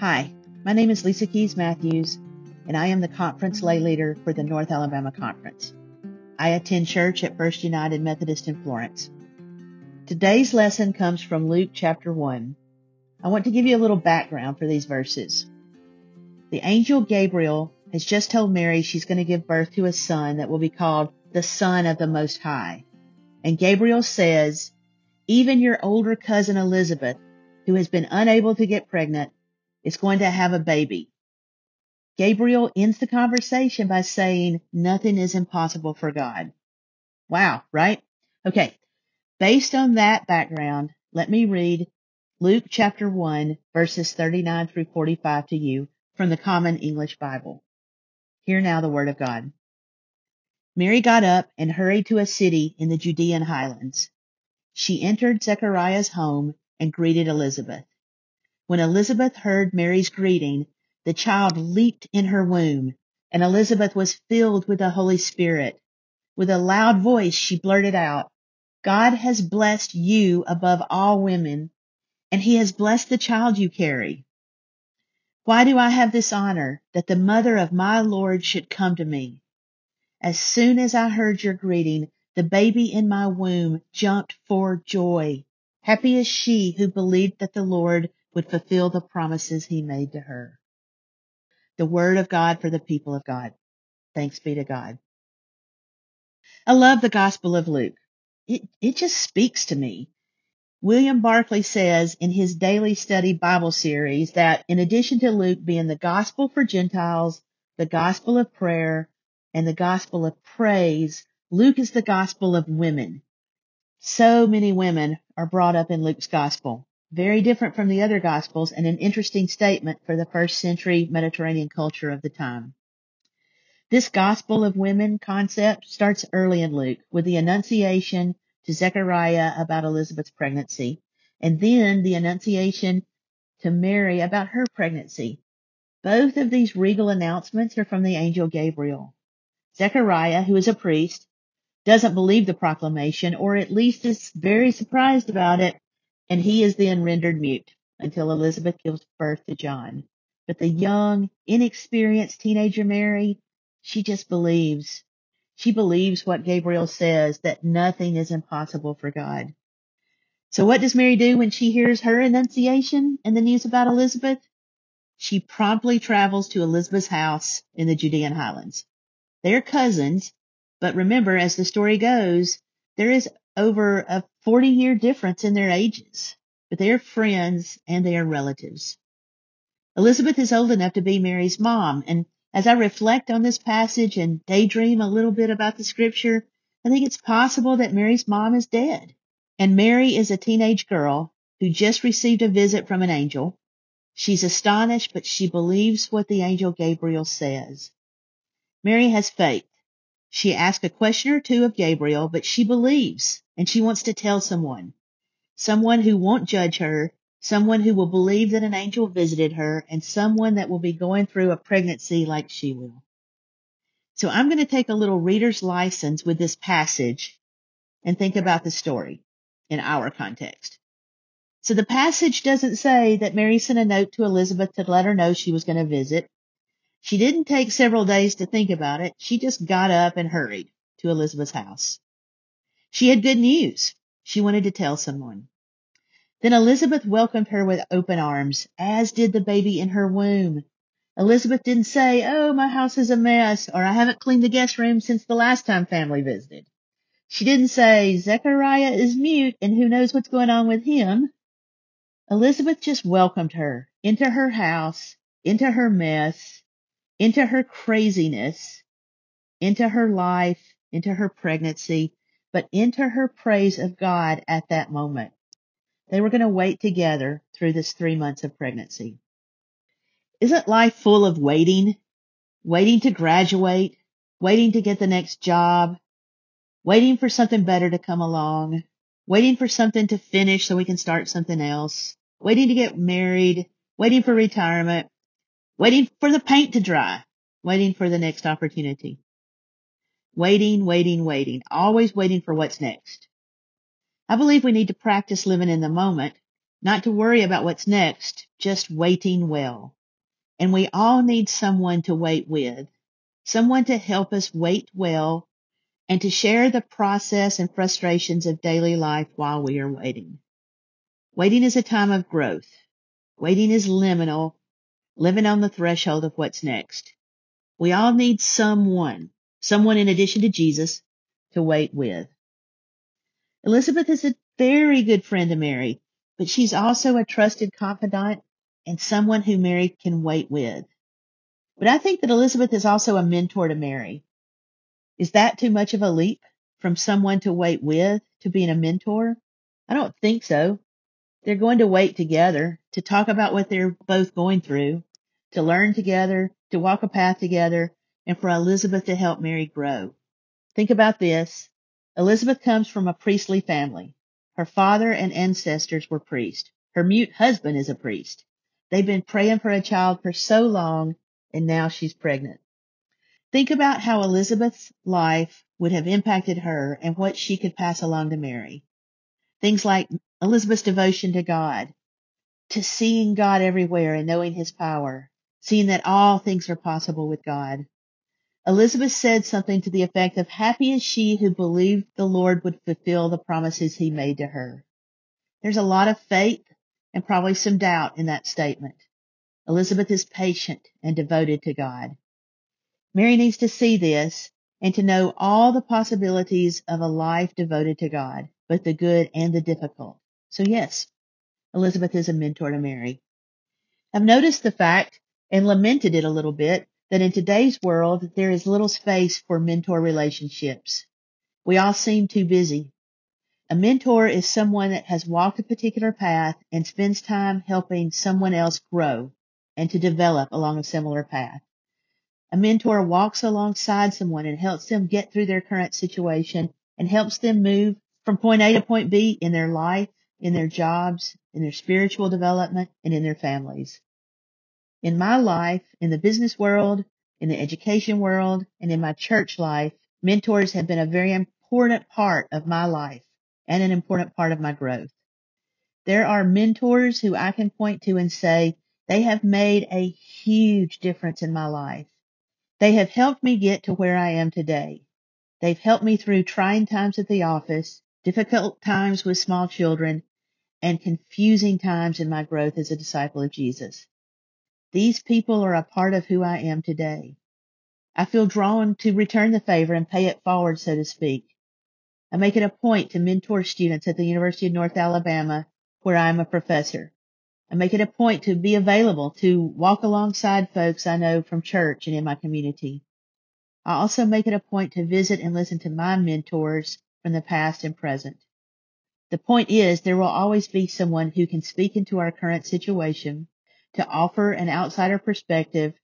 Hi, my name is Lisa Keys Matthews, and I am the conference lay leader for the North Alabama Conference. I attend church at First United Methodist in Florence. Today's lesson comes from Luke chapter 1. I want to give you a little background for these verses. The angel Gabriel has just told Mary she's going to give birth to a son that will be called the Son of the Most High. And Gabriel says, even your older cousin Elizabeth, who has been unable to get pregnant, is going to have a baby. Gabriel ends the conversation by saying, nothing is impossible for God. Wow, right? Okay. Based on that background, let me read Luke chapter 1 verses 39 through 45 to you from the Common English Bible. Hear now the word of God. Mary got up and hurried to a city in the Judean highlands. She entered Zechariah's home and greeted Elizabeth. When Elizabeth heard Mary's greeting, the child leaped in her womb, and Elizabeth was filled with the Holy Spirit. With a loud voice, she blurted out, God has blessed you above all women, and he has blessed the child you carry. Why do I have this honor that the mother of my Lord should come to me? As soon as I heard your greeting, the baby in my womb jumped for joy. Happy is she who believed that the Lord would fulfill the promises he made to her. The word of God for the people of God. Thanks be to God. I love the Gospel of Luke. It, it just speaks to me. William Barclay says in his daily study Bible series that in addition to Luke being the gospel for Gentiles, the gospel of prayer, and the gospel of praise, Luke is the gospel of women. So many women are brought up in Luke's gospel very different from the other gospels and an interesting statement for the first century Mediterranean culture of the time. This gospel of women concept starts early in Luke with the annunciation to Zechariah about Elizabeth's pregnancy and then the annunciation to Mary about her pregnancy. Both of these regal announcements are from the angel Gabriel. Zechariah, who is a priest, doesn't believe the proclamation or at least is very surprised about it and he is then rendered mute until Elizabeth gives birth to John. But the young, inexperienced teenager Mary, she just believes. She believes what Gabriel says, that nothing is impossible for God. So what does Mary do when she hears her annunciation and the news about Elizabeth? She promptly travels to Elizabeth's house in the Judean highlands. They're cousins, but remember, as the story goes, there is over a 40 year difference in their ages, but they are friends and they are relatives. Elizabeth is old enough to be Mary's mom. And as I reflect on this passage and daydream a little bit about the scripture, I think it's possible that Mary's mom is dead. And Mary is a teenage girl who just received a visit from an angel. She's astonished, but she believes what the angel Gabriel says. Mary has faith. She asks a question or two of Gabriel, but she believes and she wants to tell someone. Someone who won't judge her, someone who will believe that an angel visited her, and someone that will be going through a pregnancy like she will. So I'm going to take a little reader's license with this passage and think about the story in our context. So the passage doesn't say that Mary sent a note to Elizabeth to let her know she was going to visit. She didn't take several days to think about it. She just got up and hurried to Elizabeth's house. She had good news. She wanted to tell someone. Then Elizabeth welcomed her with open arms, as did the baby in her womb. Elizabeth didn't say, Oh, my house is a mess, or I haven't cleaned the guest room since the last time family visited. She didn't say, Zechariah is mute and who knows what's going on with him. Elizabeth just welcomed her into her house, into her mess, into her craziness, into her life, into her pregnancy, but into her praise of God at that moment. They were going to wait together through this three months of pregnancy. Isn't life full of waiting? Waiting to graduate, waiting to get the next job, waiting for something better to come along, waiting for something to finish so we can start something else, waiting to get married, waiting for retirement, waiting for the paint to dry, waiting for the next opportunity. Waiting, waiting, waiting, always waiting for what's next. I believe we need to practice living in the moment not to worry about what's next, just waiting well. And we all need someone to wait with, someone to help us wait well and to share the process and frustrations of daily life while we are waiting. Waiting is a time of growth. Waiting is liminal, living on the threshold of what's next. We all need someone, someone in addition to Jesus, to wait with. Elizabeth is a very good friend to Mary, but she's also a trusted confidant and someone who Mary can wait with. But I think that Elizabeth is also a mentor to Mary. Is that too much of a leap from someone to wait with to being a mentor? I don't think so. They're going to wait together to talk about what they're both going through, to learn together, to walk a path together, and for Elizabeth to help Mary grow. Think about this. Elizabeth comes from a priestly family. Her father and ancestors were priests. Her mute husband is a priest. They've been praying for a child for so long, and now she's pregnant. Think about how Elizabeth's life would have impacted her and what she could pass along to Mary. Things like Elizabeth's devotion to God, to seeing God everywhere and knowing his power, seeing that all things are possible with God. Elizabeth said something to the effect of, happy is she who believed the Lord would fulfill the promises he made to her. There's a lot of faith and probably some doubt in that statement. Elizabeth is patient and devoted to God. Mary needs to see this and to know all the possibilities of a life devoted to God, both the good and the difficult. So yes, Elizabeth is a mentor to Mary. I've noticed the fact and lamented it a little bit that in today's world, there is little space for mentor relationships. We all seem too busy. A mentor is someone that has walked a particular path and spends time helping someone else grow and to develop along a similar path. A mentor walks alongside someone and helps them get through their current situation and helps them move from point A to point B in their life in their jobs, in their spiritual development, and in their families. In my life, in the business world, in the education world, and in my church life, mentors have been a very important part of my life and an important part of my growth. There are mentors who I can point to and say, they have made a huge difference in my life. They have helped me get to where I am today. They've helped me through trying times at the office, difficult times with small children, and confusing times in my growth as a disciple of Jesus. These people are a part of who I am today. I feel drawn to return the favor and pay it forward, so to speak. I make it a point to mentor students at the University of North Alabama, where I am a professor. I make it a point to be available to walk alongside folks I know from church and in my community. I also make it a point to visit and listen to my mentors from the past and present. The point is there will always be someone who can speak into our current situation, to offer an outsider perspective,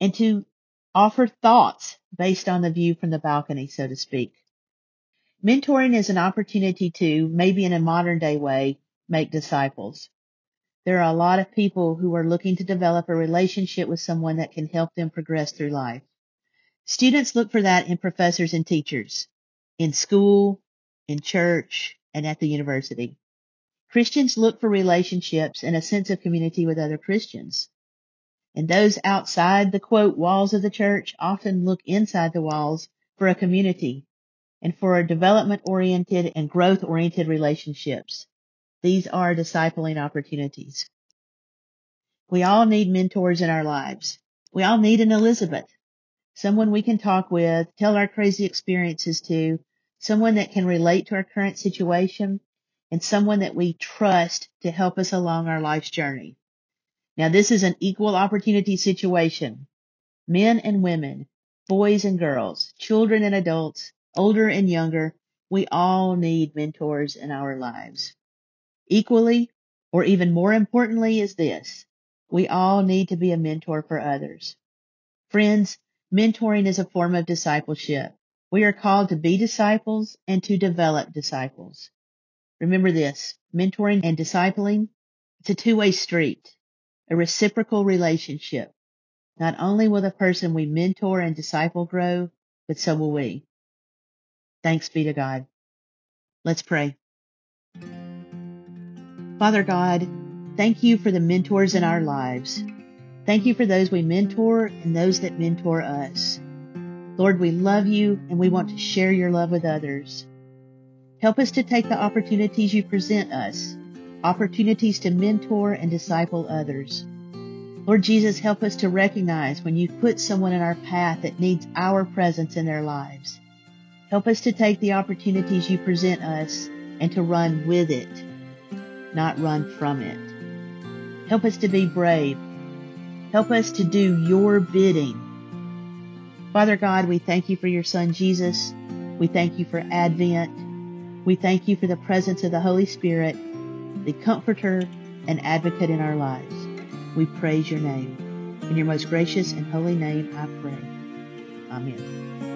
and to offer thoughts based on the view from the balcony, so to speak. Mentoring is an opportunity to, maybe in a modern day way, make disciples. There are a lot of people who are looking to develop a relationship with someone that can help them progress through life. Students look for that in professors and teachers, in school, in church, and at the university. Christians look for relationships and a sense of community with other Christians. And those outside the quote walls of the church often look inside the walls for a community and for development oriented and growth oriented relationships. These are discipling opportunities. We all need mentors in our lives. We all need an Elizabeth, someone we can talk with, tell our crazy experiences to, someone that can relate to our current situation, and someone that we trust to help us along our life's journey. Now this is an equal opportunity situation. Men and women, boys and girls, children and adults, older and younger, we all need mentors in our lives. Equally, or even more importantly is this, we all need to be a mentor for others. Friends, mentoring is a form of discipleship. We are called to be disciples and to develop disciples. Remember this, mentoring and discipling, it's a two-way street, a reciprocal relationship. Not only will the person we mentor and disciple grow, but so will we. Thanks be to God. Let's pray. Father God, Thank you for the mentors in our lives. Thank you for those we mentor and those that mentor us. Lord, we love you and we want to share your love with others. Help us to take the opportunities you present us, opportunities to mentor and disciple others. Lord Jesus, help us to recognize when you put someone in our path that needs our presence in their lives. Help us to take the opportunities you present us and to run with it, not run from it. Help us to be brave. Help us to do your bidding. Father God, we thank you for your son Jesus. We thank you for Advent. We thank you for the presence of the Holy Spirit, the comforter and advocate in our lives. We praise your name. In your most gracious and holy name I pray. Amen.